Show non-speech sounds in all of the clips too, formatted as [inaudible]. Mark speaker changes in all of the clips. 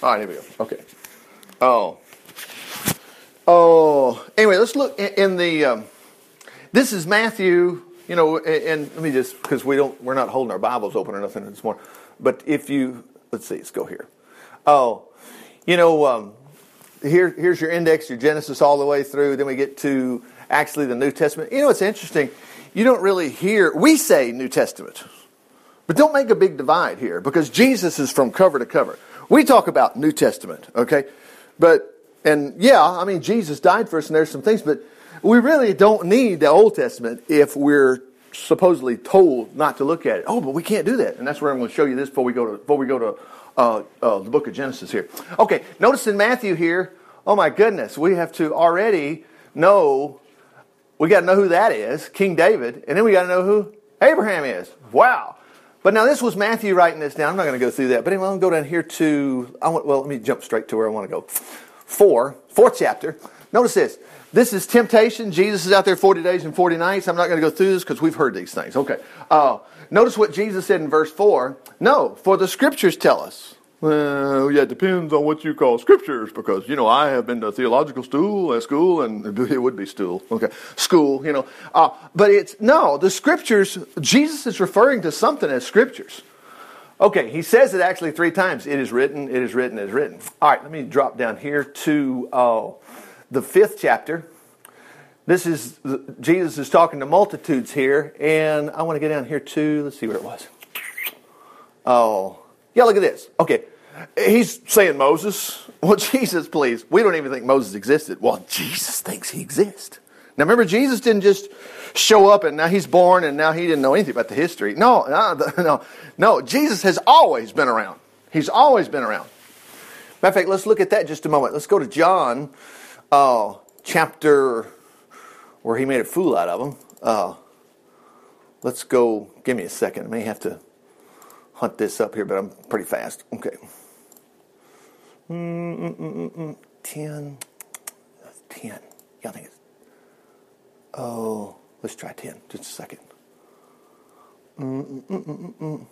Speaker 1: All right, here we go. Okay. Oh. Oh. Anyway, let's look in, the. Um, this is Matthew. You know, and, and let me just because we don't, we're not holding our Bibles open or nothing this morning. But if you, let's see, let's go here. Oh, you know, um, here, here's your index, your Genesis all the way through. Then we get to actually the New Testament. You know, it's interesting. You don't really hear, we say New Testament, but don't make a big divide here because Jesus is from cover to cover. We talk about New Testament, okay? But, and yeah, I mean, Jesus died for us and there's some things, but we really don't need the Old Testament if we're supposedly told not to look at it. Oh, but we can't do that. And that's where I'm going to show you this before we go to, before we go to uh, uh, the book of Genesis here. Okay, notice in Matthew here, oh my goodness, we have to already know, we got to know who that is, King David, and then we got to know who Abraham is. Wow. But now this was Matthew writing this down. I'm not going to go through that. But anyway, I'm going to go down here to, I want, well, let me jump straight to where I want to go. Four, fourth chapter. Notice this. This is temptation. Jesus is out there 40 days and 40 nights. I'm not going to go through this because we've heard these things. Okay. Uh, notice what Jesus said in verse 4. No, for the scriptures tell us. Well, yeah, it depends on what you call scriptures because, you know, I have been to theological school, at school, and [laughs] it would be stool. Okay. School, you know. Uh, but it's, no, the scriptures, Jesus is referring to something as scriptures. Okay, he says it actually three times. It is written, it is written, it is written. All right, let me drop down here to uh, the fifth chapter. This is, Jesus is talking to multitudes here, and I want to get down here too. Let's see where it was. Oh, yeah, look at this. Okay, he's saying Moses. [laughs] Well, Jesus, please. We don't even think Moses existed. Well, Jesus thinks he exists. Now, remember, Jesus didn't just show up and now he's born and now he didn't know anything about the history. No, [laughs] no, no, no. Jesus has always been around. He's always been around. Matter of fact, let's look at that just a moment. Let's go to John uh, chapter where he made a fool out of him. Uh, let's go. Give me a second. I may have to hunt this up here, but I'm pretty fast. Okay. Mm-mm-mm-mm. 10. 10. Yeah, I think it's. Oh, let's try 10. Just a second. Mm-mm-mm-mm-mm.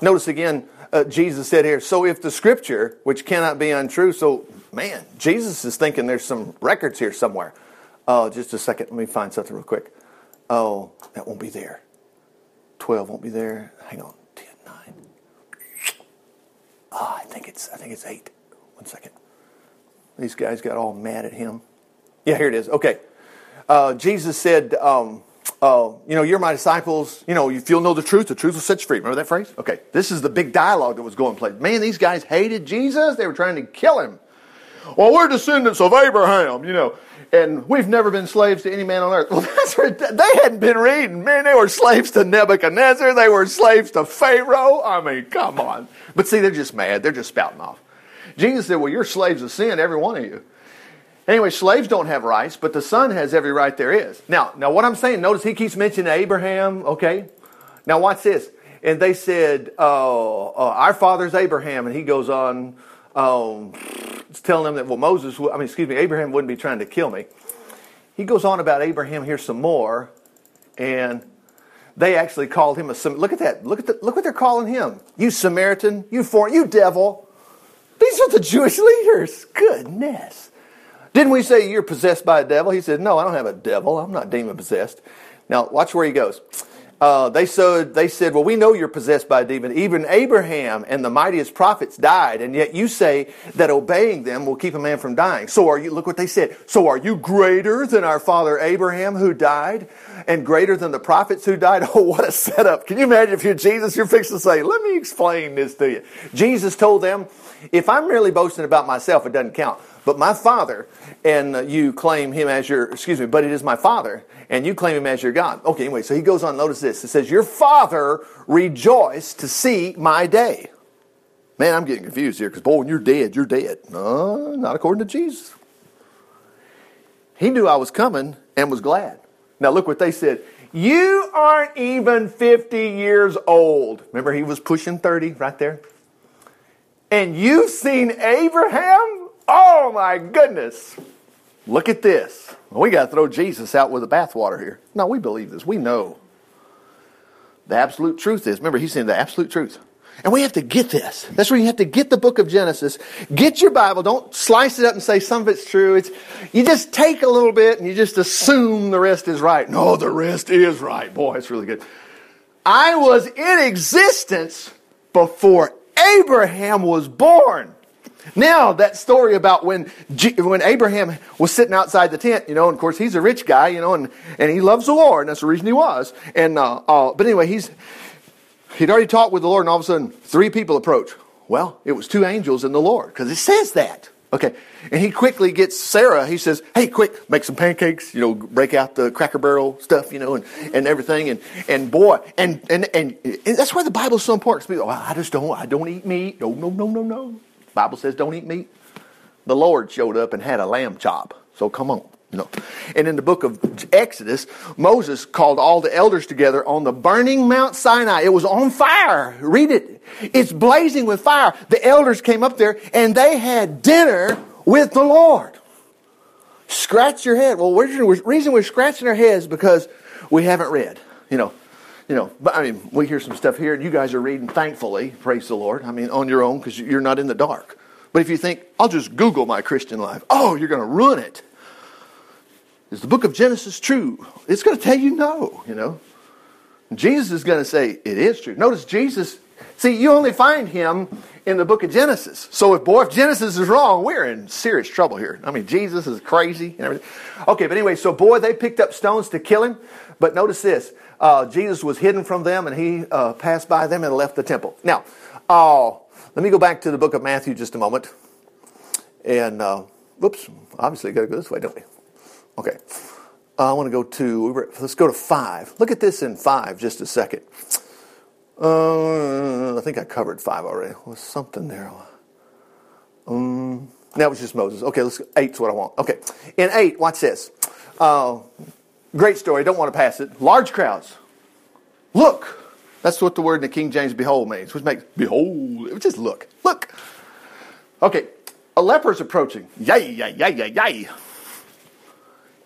Speaker 1: Notice again, uh, Jesus said here, so if the scripture, which cannot be untrue, so man, Jesus is thinking there's some records here somewhere. Oh, just a second. Let me find something real quick. Oh, that won't be there. 12 won't be there. Hang on. 10, 9. Oh, I think it's I think it's 8. One second. These guys got all mad at him. Yeah, here it is. Okay. Uh, Jesus said, um, uh, you know, you're my disciples. You know, if you'll know the truth, the truth will set you free. Remember that phrase? Okay. This is the big dialogue that was going place. Man, these guys hated Jesus. They were trying to kill him. Well, we're descendants of Abraham, you know, and we've never been slaves to any man on earth. Well, [laughs] that's they hadn't been reading. Man, they were slaves to Nebuchadnezzar. They were slaves to Pharaoh. I mean, come on. But see, they're just mad. They're just spouting off. Jesus said, well, you're slaves of sin, every one of you. Anyway, slaves don't have rights, but the son has every right there is. Now, now what I'm saying, notice he keeps mentioning Abraham, okay? Now watch this. And they said, uh, uh, our father's Abraham. And he goes on, um, telling them that, well, Moses, I mean, excuse me, Abraham wouldn't be trying to kill me. He goes on about Abraham here some more, and they actually called him a, look at that, look at the, look what they're calling him. You Samaritan, you foreign, you devil. These are the Jewish leaders. Goodness. Didn't we say you're possessed by a devil? He said, No, I don't have a devil. I'm not demon possessed. Now, watch where he goes. Uh, they, said, they said, Well, we know you're possessed by a demon. Even Abraham and the mightiest prophets died, and yet you say that obeying them will keep a man from dying. So are you, look what they said. So are you greater than our father Abraham who died, and greater than the prophets who died? [laughs] Oh, what a setup. Can you imagine if you're Jesus, you're fixing to say, Let me explain this to you. Jesus told them, If I'm merely boasting about myself, it doesn't count. But my father, and uh, you claim him as your, excuse me, but it is my father, and you claim him as your God. Okay, anyway, so he goes on, notice this. It says, Your father rejoiced to see my day. Man, I'm getting confused here because, boy, when you're dead, you're dead. No, not according to Jesus. He knew I was coming and was glad. Now, look what they said. You aren't even 50 years old. Remember, he was pushing 30 right there. And you've seen Abraham? Oh my goodness. Look at this. We got to throw Jesus out with the bathwater here. No, we believe this. We know. The absolute truth is, remember, he's saying the absolute truth. And we have to get this. That's where you have to get the book of Genesis. Get your Bible. Don't slice it up and say some of it's true. It's, you just take a little bit and you just assume the rest is right. No, the rest is right. Boy, it's really good. I was in existence before Abraham was born. Now, that story about when, G- when Abraham was sitting outside the tent, you know, and of course he's a rich guy, you know, and, and he loves the Lord, and that's the reason he was. And, uh, uh, but anyway, he's, he'd already talked with the Lord, and all of a sudden, three people approach. Well, it was two angels and the Lord, because it says that. Okay. And he quickly gets Sarah. He says, Hey, quick, make some pancakes, you know, break out the cracker barrel stuff, you know, and, and everything. And, and boy, and, and, and, and that's why the Bible's so important. People, well, I just don't, I don't eat meat. No, no, no, no, no. Bible says don't eat meat. The Lord showed up and had a lamb chop. So come on. No. And in the book of Exodus, Moses called all the elders together on the burning Mount Sinai. It was on fire. Read it. It's blazing with fire. The elders came up there and they had dinner with the Lord. Scratch your head. Well, the reason we're scratching our heads because we haven't read. You know, you know, but I mean, we hear some stuff here, and you guys are reading, thankfully, praise the Lord. I mean, on your own because you're not in the dark. But if you think, I'll just Google my Christian life, oh, you're going to ruin it. Is the book of Genesis true? It's going to tell you no, you know. Jesus is going to say it is true. Notice Jesus, see, you only find him in the book of Genesis. So if boy, if Genesis is wrong, we're in serious trouble here. I mean, Jesus is crazy and everything. Okay, but anyway, so boy, they picked up stones to kill him. But notice this: uh, Jesus was hidden from them, and he uh, passed by them and left the temple. Now, uh, let me go back to the book of Matthew just a moment. And uh, whoops, obviously, got to go this way, don't we? Okay. Uh, I want to go to, let's go to five. Look at this in five just a second. Uh, I think I covered five already. Was something there? Um, that was just Moses. Okay, let's eight's what I want. Okay, in eight, watch this. Uh, great story. Don't want to pass it. Large crowds. Look. That's what the word in the King James "behold" means, which makes "behold." It Just look. Look. Okay, a leper is approaching. Yay! Yay! Yay! Yay! Yay!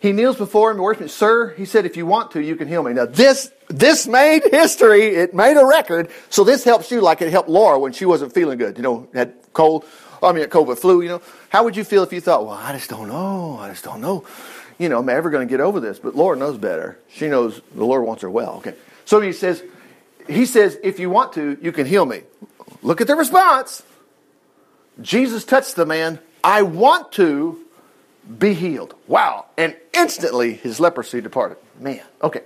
Speaker 1: He kneels before him and worships. Sir, he said, if you want to, you can heal me. Now this, this made history. It made a record. So this helps you like it helped Laura when she wasn't feeling good. You know, had cold. I mean, but flu, you know. How would you feel if you thought, well, I just don't know. I just don't know. You know, am I ever going to get over this? But Laura knows better. She knows the Lord wants her well. Okay. So he says, he says, if you want to, you can heal me. Look at the response. Jesus touched the man. I want to be healed. Wow. And instantly his leprosy departed. Man. Okay.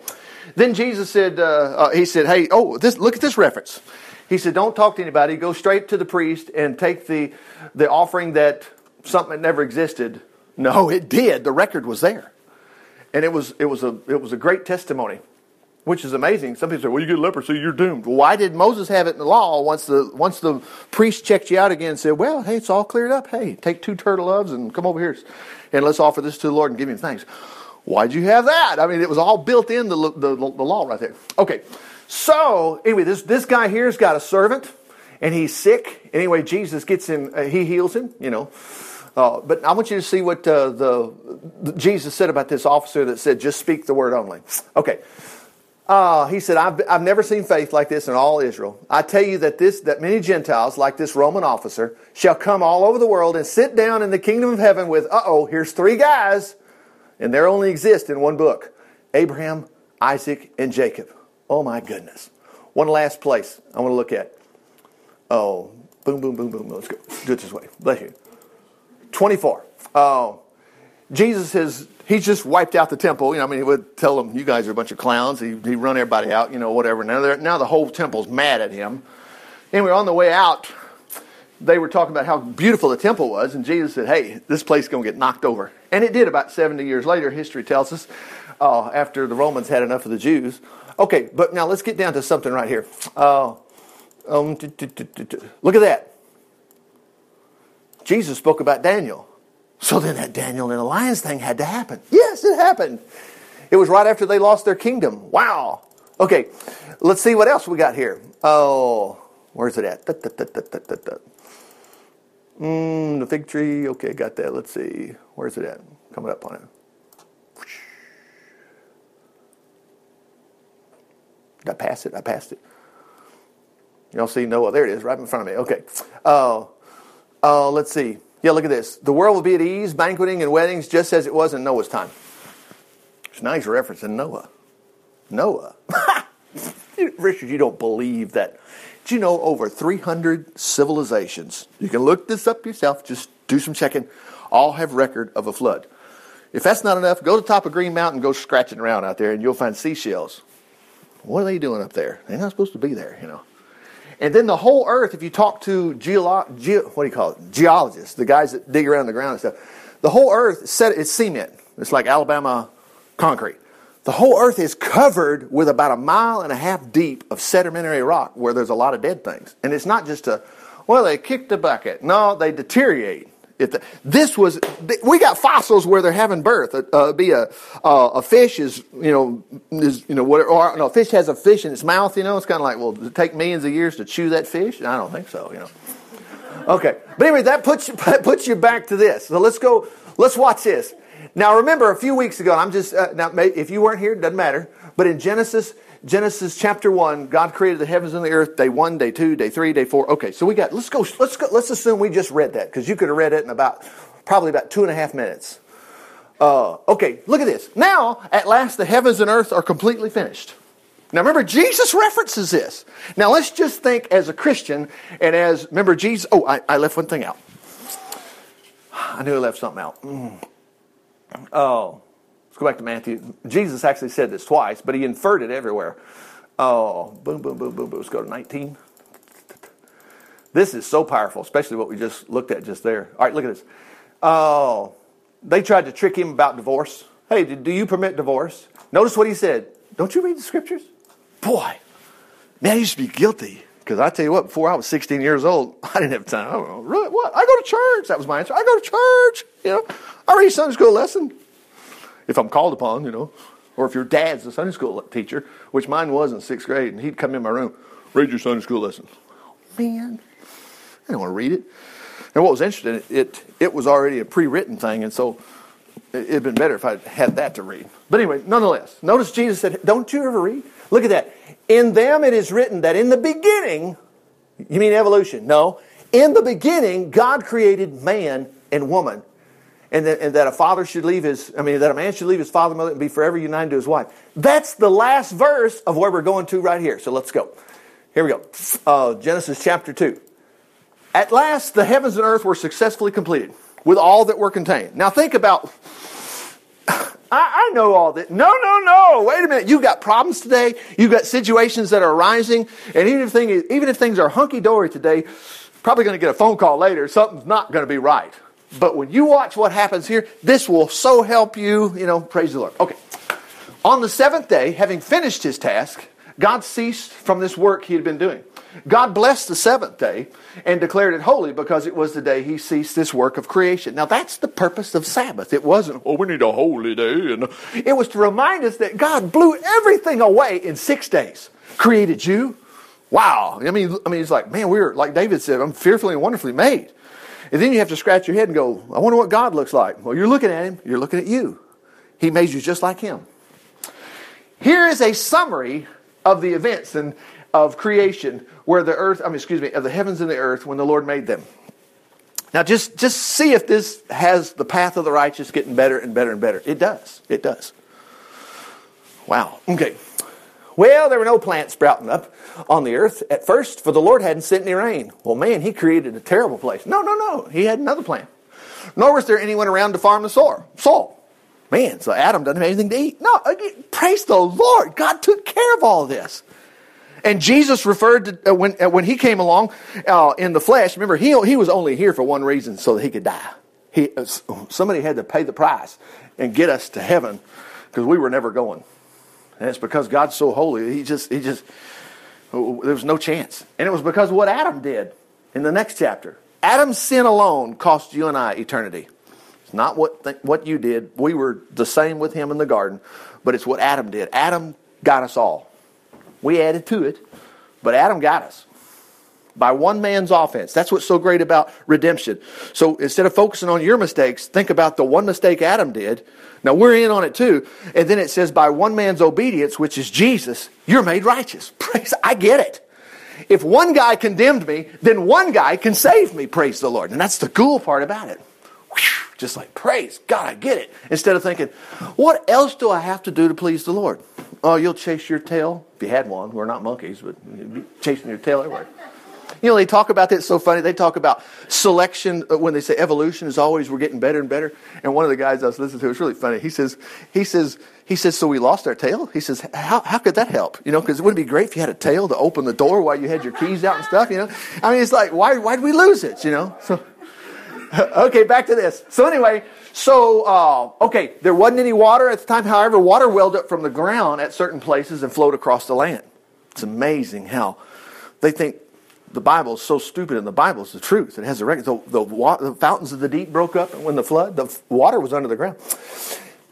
Speaker 1: Then Jesus said, uh, uh, he said, hey, oh, this, look at this reference. He said, don't talk to anybody. Go straight to the priest and take the, the offering that something that never existed. No, it did. The record was there. And it was, it was, a, it was a great testimony which is amazing. Some people say, "Well, you get leprosy, you're doomed." Why did Moses have it in the law once the once the priest checked you out again and said, "Well, hey, it's all cleared up. Hey, take two turtle doves and come over here, and let's offer this to the Lord and give Him thanks." Why'd you have that? I mean, it was all built in the the, the law right there. Okay, so anyway, this this guy here's got a servant, and he's sick. Anyway, Jesus gets him. Uh, he heals him. You know. Uh, but I want you to see what uh, the, the Jesus said about this officer that said, "Just speak the word only." Okay, uh, he said, I've, I've never seen faith like this in all Israel. I tell you that this, that many Gentiles, like this Roman officer, shall come all over the world and sit down in the kingdom of heaven with, uh oh, here's three guys, and they only exist in one book Abraham, Isaac, and Jacob. Oh my goodness. One last place I want to look at. Oh, boom, boom, boom, boom. Let's go. Do it this way. Bless you. 24. Oh, Jesus has he's just wiped out the temple. You know, I mean, he would tell them, "You guys are a bunch of clowns." He he run everybody out. You know, whatever. Now now the whole temple's mad at him. Anyway, on the way out, they were talking about how beautiful the temple was, and Jesus said, "Hey, this place is going to get knocked over," and it did. About seventy years later, history tells us, uh, after the Romans had enough of the Jews. Okay, but now let's get down to something right here. Uh, um, look at that. Jesus spoke about Daniel. So then that Daniel and the lions thing had to happen. Yes, it happened. It was right after they lost their kingdom. Wow. Okay, let's see what else we got here. Oh, where's it at? Da, mm, the fig tree. Okay, got that. Let's see. Where's it at? Coming up on it. Did I pass it? I passed it. Y'all see Noah? There it is, right in front of me. Okay. Uh, uh, let's see. Yeah, look at this. The world will be at ease, banqueting and weddings, just as it was in Noah's time. It's a nice reference in Noah. Noah. [laughs] Richard, you don't believe that. Do you know over 300 civilizations? You can look this up yourself, just do some checking, all have record of a flood. If that's not enough, go to the top of Green Mountain, go scratching around out there, and you'll find seashells. What are they doing up there? They're not supposed to be there, you know. And then the whole earth, if you talk to geolo- ge- what do you call it? Geologists, the guys that dig around the ground and stuff, the whole earth set it's cement. It's like Alabama concrete. The whole earth is covered with about a mile and a half deep of sedimentary rock where there's a lot of dead things. And it's not just a, well, they kicked the bucket. No, they deteriorate. The, this was, we got fossils where they're having birth. Uh, uh, be a uh, a fish is you know is you know what or no, a fish has a fish in its mouth. You know, it's kind of like well, does it take millions of years to chew that fish? I don't think so. You know. Okay, but anyway, that puts [laughs] puts you back to this. So let's go. Let's watch this. Now remember, a few weeks ago, I'm just uh, now if you weren't here, it doesn't matter. But in Genesis Genesis chapter 1, God created the heavens and the earth day 1, day 2, day 3, day 4. Okay, so we got, let's go, let's go, let's assume we just read that because you could have read it in about, probably about two and a half minutes. Uh, okay, look at this. Now, at last, the heavens and earth are completely finished. Now remember, Jesus references this. Now let's just think as a Christian and as, remember Jesus, oh, I, I left one thing out. I knew I left something out. Mm. Oh, let's go back to Matthew. Jesus actually said this twice, but he inferred it everywhere. Oh, boom, boom, boom, boom, boom. Let's go to 19. This is so powerful, especially what we just looked at just there. All right, look at this. Oh, they tried to trick him about divorce. Hey, do you permit divorce? Notice what he said. Don't you read the scriptures? Boy, man, used to be guilty. Because I tell you what, before I was 16 years old, [laughs] I didn't have time. I know, really, what? I go to church. That was my answer. I go to church. You know, I read Sunday school lesson if I'm called upon, you know, or if your dad's a Sunday school teacher, which mine was in sixth grade, and he'd come in my room, read your Sunday school lesson. Man, I didn't want to read it. And what was interesting, it, it, it was already a pre-written thing, and so it'd been better if I had that to read. But anyway, nonetheless, notice Jesus said, "Don't you ever read? Look at that. In them it is written that in the beginning, you mean evolution? No. In the beginning, God created man and woman and that, and that, a father should leave his, I mean, that a man should leave his father and mother and be forever united to his wife. That's the last verse of where we're going to right here. So let's go. Here we go. Uh, Genesis chapter 2. At last, the heavens and earth were successfully completed with all that were contained. Now think about, I, I know all that. No, no, no. Wait a minute. You've got problems today. You've got situations that are arising. And even if, things, even if things are hunky dory today, probably going to get a phone call later. Something's not going to be right. But when you watch what happens here, this will so help you, you know, praise the Lord. Okay. On the seventh day, having finished his task, God ceased from this work he had been doing. God blessed the seventh day and declared it holy because it was the day he ceased this work of creation. Now that's the purpose of Sabbath. It wasn't, oh, we need a holy day. And it was to remind us that God blew everything away in six days. Created you. Wow. I mean, I mean, it's like, man, we are, like David said, I'm fearfully and wonderfully made. And then you have to scratch your head and go, I wonder what God looks like. Well, you're looking at him, you're looking at you. He made you just like him. Here is a summary of the events and of creation where the earth, I mean, excuse me, of the heavens and the earth when the Lord made them. Now just, just see if this has the path of the righteous getting better and better and better. It does. It does. Wow. Okay. Well, there were no plants sprouting up on the earth at first, for the Lord hadn't sent any rain. Well, man, he created a terrible place. No, no, no. He had another plan. Nor was there anyone around to farm the soil. Soil. Man, so Adam doesn't have anything to eat. No, praise the Lord. God took care of all this. And Jesus referred to uh, when uh, when he came along uh, in the flesh. Remember, he he was only here for one reason, so that he could die. He uh, somebody had to pay the price and get us to heaven because we were never going. And it's because God's so holy. He just, he just, there was no chance. And it was because of what Adam did in the next chapter. Adam's sin alone cost you and I eternity. It's not what, th- what you did. We were the same with him in the garden, but it's what Adam did. Adam got us all. We added to it, but Adam got us by one man's offense. That's what's so great about redemption. So instead of focusing on your mistakes, think about the one mistake Adam did. Now we're in on it too. And then it says, by one man's obedience, which is Jesus, you're made righteous. [laughs] Praise, I get it. if one guy condemned me, then one guy can save me, praise the Lord. And that's the cool part about it. Just like, praise God, I get it. Instead of thinking, what else do I have to do to please the Lord? Oh, you'll chase your tail. If you had one, we're not monkeys, but chasing your tail everywhere. You know, they talk about that so funny. They talk about selection uh, when they say evolution is always we're getting better and better. And one of the guys I was listening to, it's really funny. He says, he says, he says, so we lost our tail? He says, how, how could that help? You know, because it wouldn't be great if you had a tail to open the door while you had your keys out and stuff, you know? I mean, it's like, why, why'd we lose it, you know? So, [laughs] okay, back to this. So anyway, so, uh, okay, there wasn't any water at the time. However, water welled up from the ground at certain places and flowed across the land. It's amazing how they think the Bible is so stupid, and the Bible is the truth. It has a record. The, the, the, fountains of the deep broke up when the flood, the water was under the ground.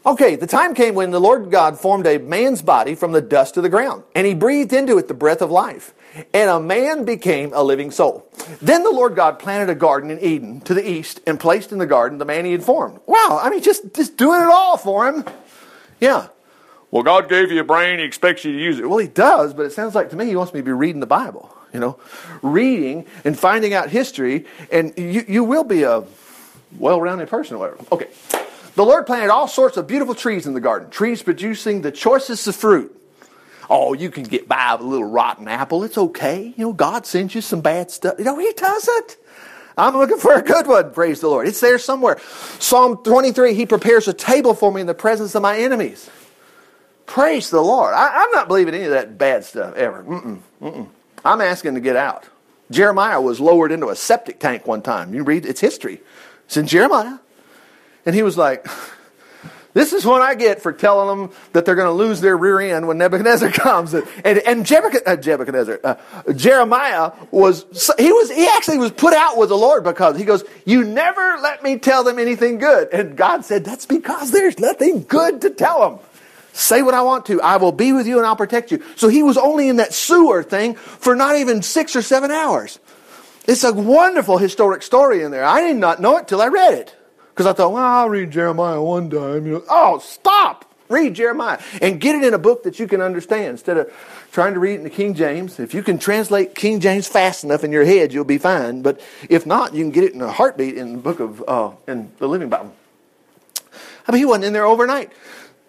Speaker 1: Okay, the time came when the Lord God formed a man's body from the dust of the ground, and he breathed into it the breath of life, and a man became a living soul. Then the Lord God planted a garden in Eden to the east and placed in the garden the man he had formed. Wow, I mean, just, just doing it all for him. Yeah. Well, God gave you a brain, he expects you to use it. Well, he does, but it sounds like to me he wants me to be reading the Bible you know, reading and finding out history, and you, you will be a well rounded person or whatever. Okay. The Lord planted all sorts of beautiful trees in the garden, trees producing the choicest of fruit. Oh, you can get by with a little rotten apple. It's okay. You know, God sends you some bad stuff. You know, He doesn't. I'm looking for a good one, praise the Lord. It's there somewhere. Psalm 23, He prepares a table for me in the presence of my enemies. Praise the Lord. I, am not believing any of that bad stuff ever. Mm-mm, mm-mm. I'm asking to get out. Jeremiah was lowered into a septic tank one time. You read its history. It's in Jeremiah. And he was like, this is what I get for telling them that they're going to lose their rear end when Nebuchadnezzar [laughs] comes. And, and, and uh, uh, Jeremiah was, he was, he actually was put out with the Lord because he goes, you never let me tell them anything good. And God said, that's because there's nothing good to tell them. Say what I want to. I will be with you and I'll protect you. So he was only in that sewer thing for not even six or seven hours. It's a wonderful historic story in there. I did not know it till I read it. Because I thought, well, I'll read Jeremiah one time. You know, oh, stop! Read Jeremiah and get it in a book that you can understand instead of trying to read it in the King James. If you can translate King James fast enough in your head, you'll be fine. But if not, you can get it in a heartbeat in the book of uh, in the Living Bible. I mean, he wasn't in there overnight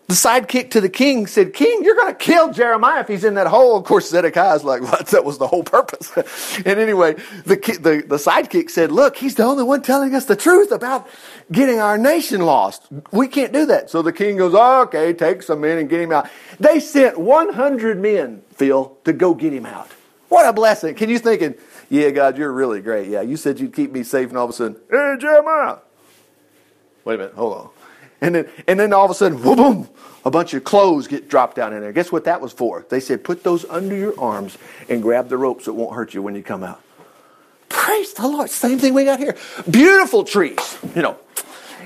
Speaker 1: the sidekick to the king said, King, you're going to kill Jeremiah if he's in that hole. Of course, Zedekiah's like, what? That was the whole purpose. [laughs] and anyway, the, the, the sidekick said, Look, he's the only one telling us the truth about getting our nation lost. We can't do that. So the king goes, oh, Okay, take some men and get him out. They sent 100 men, Phil, to go get him out. What a blessing. Can you thinking, Yeah, God, you're really great. Yeah, you said you'd keep me safe, and all of a sudden, Hey, Jeremiah. Wait a minute, hold on. And then, and then all of a sudden, boom, boom, a bunch of clothes get dropped down in there. Guess what that was for? They said, put those under your arms and grab the rope so it won't hurt you when you come out. Praise the Lord. Same thing we got here. Beautiful trees, you know.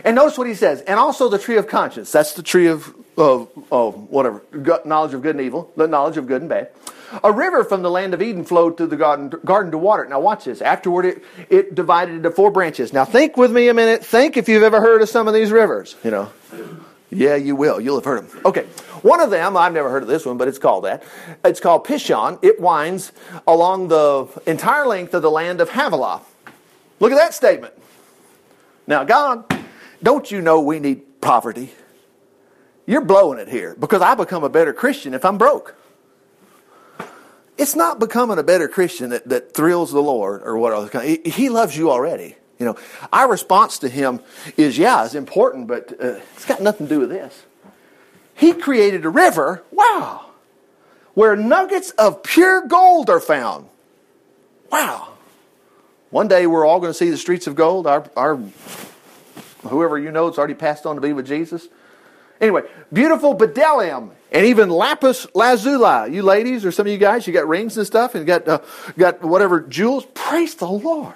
Speaker 1: And notice what he says. And also the tree of conscience. That's the tree of, of, of whatever, knowledge of good and evil, the knowledge of good and bad. A river from the land of Eden flowed through the garden, garden to water. Now watch this. Afterward, it, it divided into four branches. Now think with me a minute. Think if you've ever heard of some of these rivers, you know. Yeah, you will. You'll have heard them. Okay. One of them, I've never heard of this one, but it's called that. It's called Pishon. It winds along the entire length of the land of Havilah. Look at that statement. Now, God, don't you know we need poverty? You're blowing it here because I become a better Christian if I'm broke. It's not becoming a better Christian that, that thrills the Lord or what else. He loves you already. You know, our response to him is, yeah, it's important, but uh, it's got nothing to do with this. He created a river, wow, where nuggets of pure gold are found. Wow. One day we're all going to see the streets of gold. Our, our whoever you know has already passed on to be with Jesus. Anyway, beautiful bdellium and even lapis lazuli. You ladies or some of you guys, you got rings and stuff and got uh, got whatever jewels. Praise the Lord.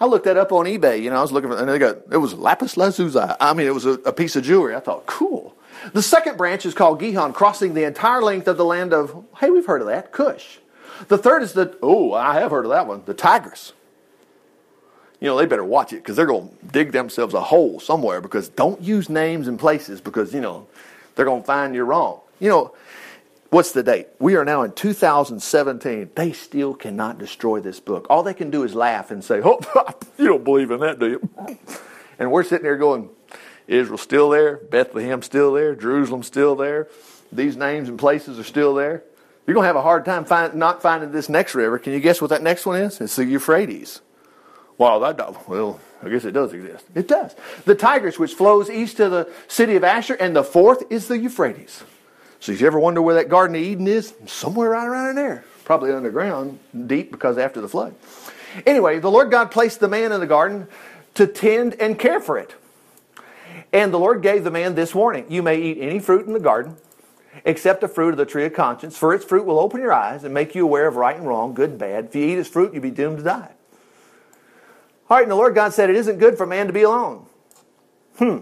Speaker 1: I looked that up on eBay. You know, I was looking for, and they got it was lapis lazuli. I mean, it was a, a piece of jewelry. I thought, cool. The second branch is called Gihon, crossing the entire length of the land of. Hey, we've heard of that, Cush. The third is the. Oh, I have heard of that one, the Tigris you know, they better watch it because they're going to dig themselves a hole somewhere because don't use names and places because, you know, they're going to find you're wrong. You know, what's the date? We are now in 2017. They still cannot destroy this book. All they can do is laugh and say, "Oh, [laughs] you don't believe in that, do you?" And we're sitting there going, "Israel's still there, Bethlehem's still there, Jerusalem's still there. These names and places are still there." You're going to have a hard time find, not finding this next river. Can you guess what that next one is? It's the Euphrates. Well, that well, I guess it does exist. It does. The Tigris, which flows east to the city of Asher, and the fourth is the Euphrates. So if you ever wonder where that Garden of Eden is, somewhere right around in there, probably underground, deep because after the flood. Anyway, the Lord God placed the man in the garden to tend and care for it. And the Lord gave the man this warning You may eat any fruit in the garden, except the fruit of the tree of conscience, for its fruit will open your eyes and make you aware of right and wrong, good and bad. If you eat its fruit, you'll be doomed to die. Right, and the Lord God said, It isn't good for man to be alone. Hmm.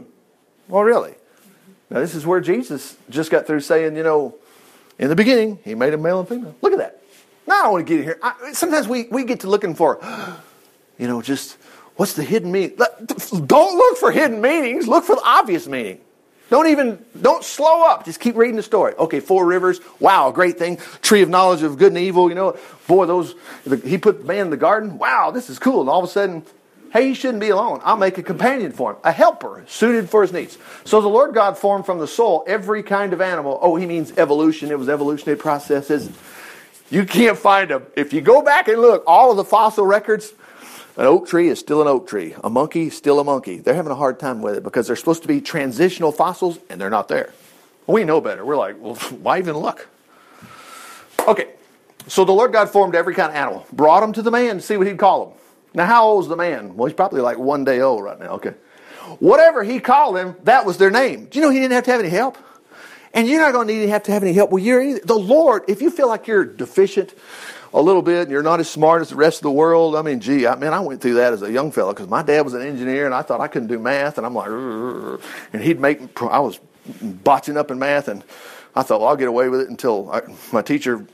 Speaker 1: Well, really? Now, this is where Jesus just got through saying, you know, in the beginning, he made a male and female. Look at that. Now, I don't want to get in here. I, sometimes we, we get to looking for, [gasps] you know, just what's the hidden meaning? Don't look for hidden meanings. Look for the obvious meaning. Don't even, don't slow up. Just keep reading the story. Okay, four rivers. Wow, great thing. Tree of knowledge of good and evil. You know, boy, those, he put the man in the garden. Wow, this is cool. And all of a sudden, Hey, he shouldn't be alone. I'll make a companion for him, a helper suited for his needs. So the Lord God formed from the soul every kind of animal. Oh, he means evolution. It was evolutionary processes. You can't find them. If you go back and look, all of the fossil records, an oak tree is still an oak tree. A monkey still a monkey. They're having a hard time with it because they're supposed to be transitional fossils and they're not there. We know better. We're like, well, [laughs] why even look? Okay, so the Lord God formed every kind of animal, brought them to the man to see what he'd call them. Now, how old is the man? Well, he's probably like one day old right now. Okay. Whatever he called him, that was their name. Do you know he didn't have to have any help? And you're not going to need to have to have any help. Well, you're either. The Lord, if you feel like you're deficient a little bit and you're not as smart as the rest of the world, I mean, gee, I mean, I went through that as a young fellow because my dad was an engineer and I thought I couldn't do math. And I'm like, and he'd make, I was botching up in math and I thought, well, I'll get away with it until I, my teacher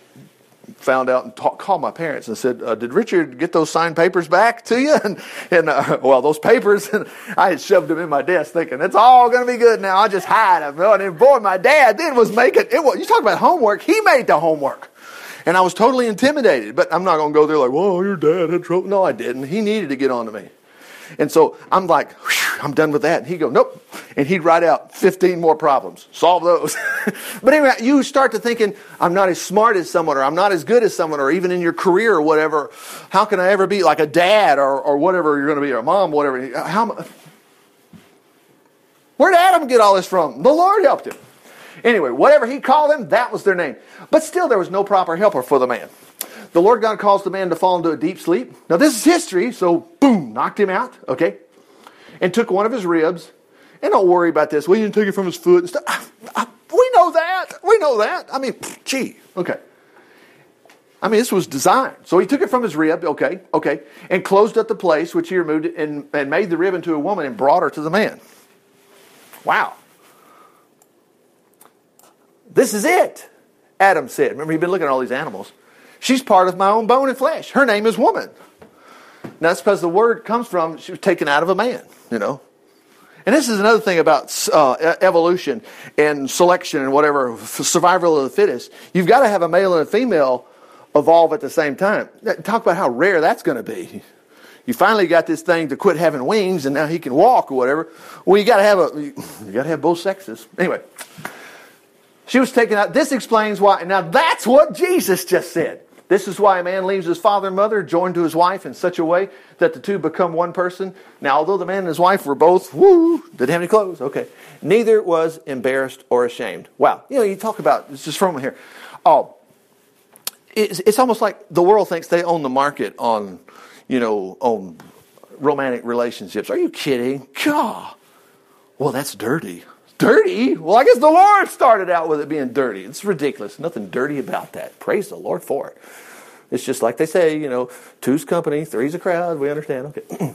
Speaker 1: found out and talk, called my parents and said, uh, "Did Richard get those signed papers back to you?" [laughs] And, and uh, well, those papers, [laughs] and I had shoved them in my desk, thinking it's all going to be good now. I just hide them. And boy, my dad then was making it. You talk about homework. He made the homework, and I was totally intimidated. But I'm not going to go there like, "Whoa, your dad had trouble." No, I didn't. He needed to get on to me. And so I'm like, I'm done with that. And he'd go, nope. And he'd write out 15 more problems. Solve those. [laughs] but anyway, you start to thinking, I'm not as smart as someone, or I'm not as good as someone, or even in your career or whatever. How can I ever be like a dad or, or whatever you're going to be, or a mom, whatever. How, where did Adam get all this from? The Lord helped him. Anyway, whatever he called them, that was their name. But still, there was no proper helper for the man. The Lord God caused the man to fall into a deep sleep. Now, this is history, so boom, knocked him out, okay? And took one of his ribs. And don't worry about this. We didn't take it from his foot and stuff. Ah, ah, we know that. We know that. I mean, gee, okay. I mean, this was designed. So he took it from his rib, okay, okay, and closed up the place which he removed and, and made the rib into a woman and brought her to the man. Wow. This is it, Adam said. Remember, he'd been looking at all these animals. She's part of my own bone and flesh. Her name is woman. Now, that's because the word comes from, she was taken out of a man, you know. And this is another thing about uh, evolution and selection and whatever, survival of the fittest. You've got to have a male and a female evolve at the same time. Talk about how rare that's going to be. You finally got this thing to quit having wings and now he can walk or whatever. Well, you got to have a, you got to have both sexes. Anyway, she was taken out. This explains why. Now that's what Jesus just said. This is why a man leaves his father and mother, joined to his wife in such a way that the two become one person. Now, although the man and his wife were both, woo, didn't have any clothes, okay. Neither was embarrassed or ashamed. Wow. You know, you talk about, it's just from here. Oh, it's, it's almost like the world thinks they own the market on, you know, on romantic relationships. Are you kidding? God. Well, that's dirty. Dirty? Well, I guess the Lord started out with it being dirty. It's ridiculous. Nothing dirty about that. Praise the Lord for it. It's just like they say, you know, two's company, three's a crowd. We understand. Okay. [clears throat]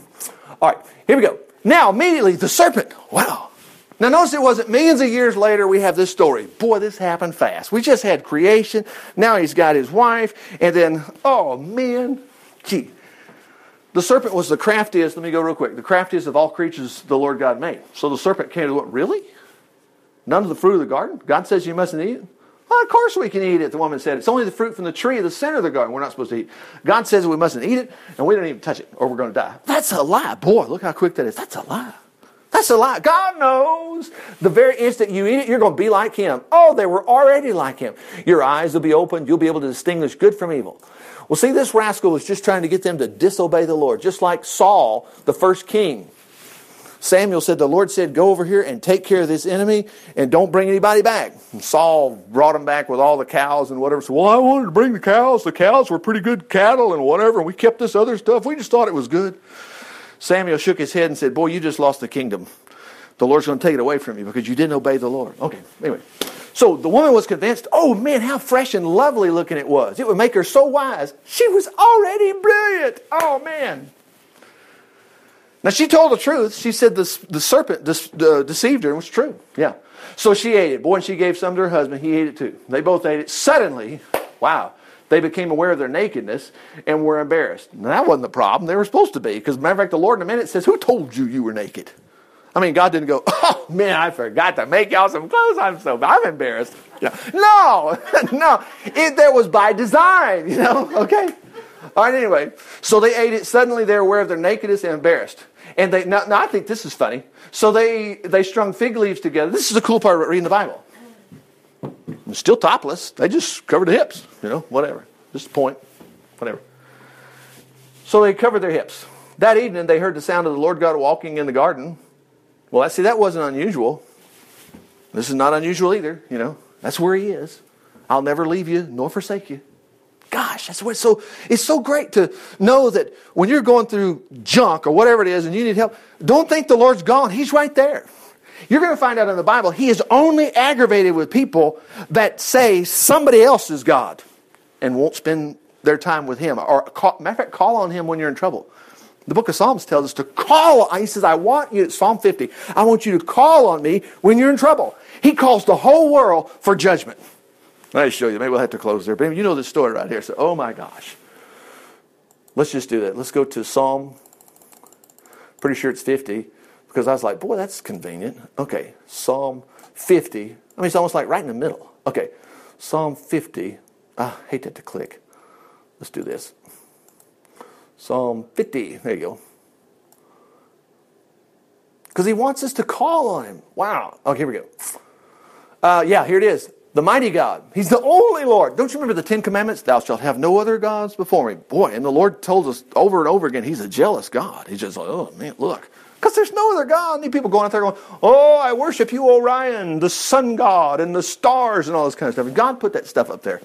Speaker 1: All right, here we go. Now, immediately, the serpent. Wow. Now, notice it wasn't millions of years later we have this story. Boy, this happened fast. We just had creation. Now he's got his wife. And then, oh, man. Gee. The serpent was the craftiest. Let me go real quick. The craftiest of all creatures the Lord God made. So the serpent came to what? Really? None of the fruit of the garden? God says you mustn't eat it? of course we can eat it, the woman said. It's only the fruit from the tree of the center of the garden we're not supposed to eat. God says we mustn't eat it, and we don't even touch it, or we're going to die. That's a lie. Boy, look how quick that is. That's a lie. That's a lie. God knows. The very instant you eat it, you're going to be like Him. Oh, they were already like Him. Your eyes will be opened. You'll be able to distinguish good from evil. Well, see, this rascal was just trying to get them to disobey the Lord, just like Saul, the first king. Samuel said, The Lord said, Go over here and take care of this enemy and don't bring anybody back. And Saul brought him back with all the cows and whatever. So, well, I wanted to bring the cows. The cows were pretty good cattle and whatever. And we kept this other stuff. We just thought it was good. Samuel shook his head and said, Boy, you just lost the kingdom. The Lord's going to take it away from you because you didn't obey the Lord. Okay, anyway. So the woman was convinced, oh man, how fresh and lovely looking it was. It would make her so wise. She was already brilliant. Oh man. Now she told the truth. She said the, the serpent de- deceived her and was true. Yeah. So she ate it. Boy, and she gave some to her husband. He ate it too. They both ate it. Suddenly, wow, they became aware of their nakedness and were embarrassed. Now, that wasn't the problem. They were supposed to be. Because, matter of fact, the Lord in a minute says, Who told you you were naked? I mean, God didn't go, [laughs] Oh, man, I forgot to make y'all some clothes. I'm so, I'm embarrassed. No, [laughs] no. It, that was by design, [laughs] you know, okay? All right, anyway. So they ate it. Suddenly they're aware of their nakedness and embarrassed. And they now, now I think this is funny. So they they strung fig leaves together. This is the cool part about reading the Bible. Still topless. They just covered the hips. You know, whatever. Just point. Whatever. So they covered their hips. That evening they heard the sound of the Lord God walking in the garden. Well, I see that wasn't unusual. This is not unusual either. You know, that's where He is. I'll never leave you nor forsake you gosh, that's what so it's so great to know that when you're going through junk or whatever it is and you need help, don't think the Lord's gone. He's right there. You're going to find out in the Bible, he is only aggravated with people that say somebody else is God and won't spend their time with him. Or, call, matter of fact, call on him when you're in trouble. The book of Psalms tells us to call. He says, I want you, Psalm 50, I want you to call on me when you're in trouble. He calls the whole world for judgment. Let me show you. Maybe we'll have to close there. But you know the story right here. So, oh my gosh. Let's just do that. Let's go to Psalm. Pretty sure it's 50 because I was like, boy, that's convenient. Okay, Psalm 50. I mean, it's almost like right in the middle. Okay, Psalm 50. Ah, I hate that to click. Let's do this. Psalm 50. There you go. Because he wants us to call on him. Wow. Okay, here we go. Uh, yeah, here it is the mighty God. He's the only Lord. Don't you remember the Ten Commandments? Thou shalt have no other gods before me. Boy, and the Lord told us over and over again, He's a jealous God. He's just like, oh man, look. Because there's no other God. And people going out there going, oh, I worship you, Orion, the sun god, and the stars, and all this kind of stuff. And God put that stuff up there.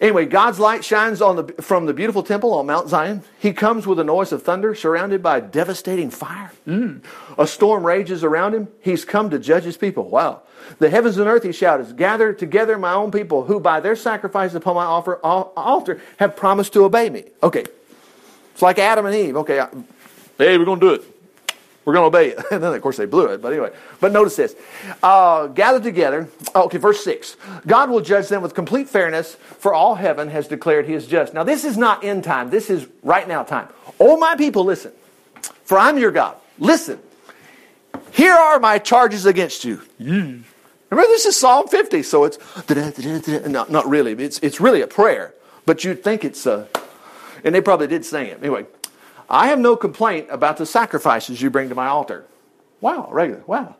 Speaker 1: Anyway, God's light shines on the, from the beautiful temple on Mount Zion. He comes with a noise of thunder, surrounded by devastating fire. Mm. A storm rages around him. He's come to judge his people. Wow. The heavens and earth, he shouted, gather together my own people who by their sacrifice upon my offer, altar have promised to obey me. Okay. It's like Adam and Eve. Okay. Hey, we're going to do it. We're going to obey it. [laughs] And then, of course, they blew it. But anyway, but notice this. Uh, gather together. Okay, verse 6. God will judge them with complete fairness, for all heaven has declared he is just. Now, this is not end time. This is right now time. Oh, my people, listen. For I'm your God. Listen. Here are my charges against you. Remember, this is Psalm 50, so it's [laughs] not, not really. It's, it's really a prayer, but you'd think it's a, and they probably did sing it. Anyway, I have no complaint about the sacrifices you bring to my altar. Wow, regular. Wow.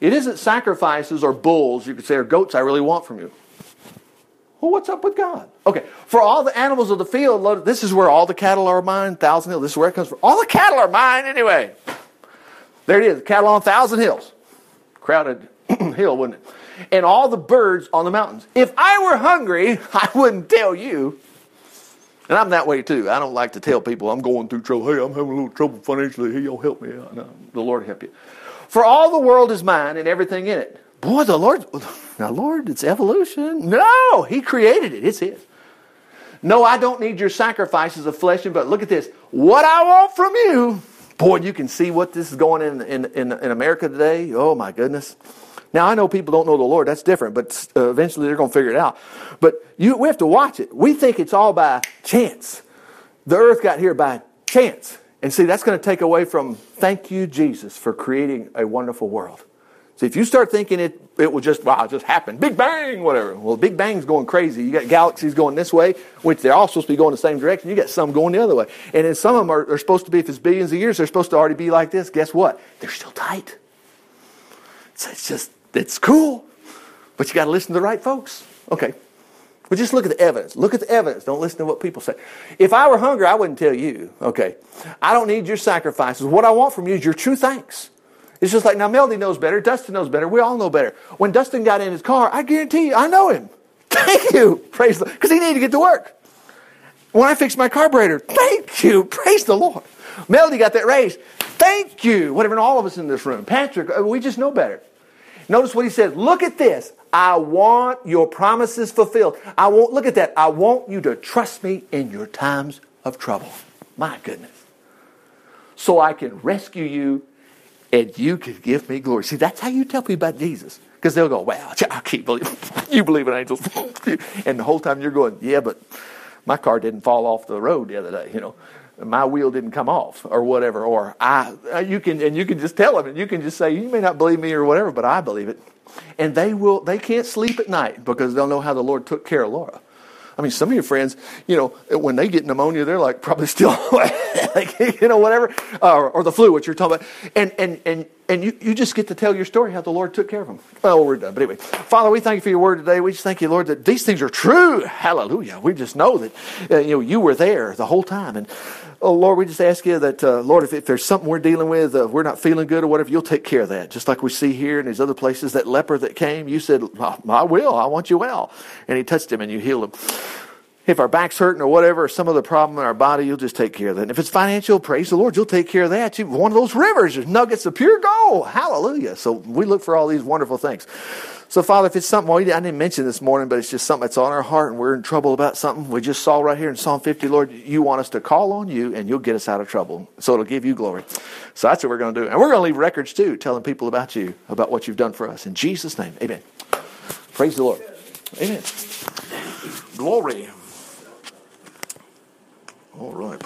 Speaker 1: It isn't sacrifices or bulls, you could say, or goats I really want from you. Well, what's up with God? Okay, for all the animals of the field, this is where all the cattle are mine, Thousand Hills. This is where it comes from. All the cattle are mine anyway. There it is, cattle on Thousand Hills. Crowded [clears throat] hill, wouldn't it? And all the birds on the mountains. If I were hungry, [laughs] I wouldn't tell you. And I'm that way too. I don't like to tell people I'm going through trouble. Hey, I'm having a little trouble financially. Hey, y'all help me out. No, the Lord help you. For all the world is mine and everything in it. Boy, the Lord, now Lord, it's evolution. No, He created it. It's His. No, I don't need your sacrifices of flesh and blood. Look at this. What I want from you, boy, you can see what this is going in in, in, in America today. Oh my goodness. Now I know people don't know the Lord. That's different, but uh, eventually they're going to figure it out. But you, we have to watch it. We think it's all by chance. The earth got here by chance. And see, that's going to take away from thank you, Jesus, for creating a wonderful world. See, if you start thinking it, it will just, wow, it just happened. Big bang, whatever. Well, Big Bang's going crazy. You got galaxies going this way, which they're all supposed to be going the same direction. You got some going the other way. And then some of them are, are supposed to be, if it's billions of years, they're supposed to already be like this. Guess what? They're still tight. So it's just, it's cool. But you got to listen to the right folks. Okay. But just look at the evidence. Look at the evidence. Don't listen to what people say. If I were hungry, I wouldn't tell you. Okay. I don't need your sacrifices. What I want from you is your true thanks. It's just like now Melody knows better, Dustin knows better, we all know better. When Dustin got in his car, I guarantee you, I know him. [laughs] Thank you. Praise the Lord. because he needed to get to work. When I fixed my carburetor, thank you. [laughs] Praise the Lord. Melody got that raise. Thank you. Whatever, all of us in this room. Patrick, uh, we just know better. Notice what he said. Look at this. I want your promises fulfilled. I want, look at that. I want you to trust me in your times of trouble. My goodness. So I can rescue you and you can give me glory. See, that's how you tell people about Jesus. Because they'll go, well, [laughs] I can't believe you believe in angels. [laughs] and the whole time you're going, yeah, but my car didn't fall off the road the other day, you know. My wheel didn't come off or whatever. Or I, uh, you can, and you can just tell them and you can just say, you may not believe me or whatever, but I believe it. And they will, they can't sleep at night because they'll know how the Lord took care of Laura. I mean, some of your friends, you know, when they get pneumonia, they're like probably still, [laughs] like, you know, whatever, or, or the flu, what you're talking about. And, and, and, and you, you just get to tell your story how the Lord took care of them. Well, we're done. But anyway, Father, we thank you for your word today. We just thank you, Lord, that these things are true. Hallelujah. We just know that, uh, you know, you were there the whole time. And Oh, Lord, we just ask you that, uh, Lord, if, if, there's something we're dealing with, uh, we're not feeling good or whatever, you'll take care of that. Just like we see here in these other places, that leper that came, you said, I will, I want you well. And he touched him and you healed him. If our back's hurting or whatever, or some other problem in our body, you'll just take care of that. And if it's financial, praise the Lord, you'll take care of that. You, one of those rivers, there's nuggets of pure gold. Hallelujah. So we look for all these wonderful things. So, Father, if it's something well, I didn't mention this morning, but it's just something that's on our heart and we're in trouble about something, we just saw right here in Psalm 50, Lord, you want us to call on you and you'll get us out of trouble. So it'll give you glory. So that's what we're going to do. And we're going to leave records too, telling people about you, about what you've done for us. In Jesus' name, amen. Praise the Lord. Amen. Glory. All right.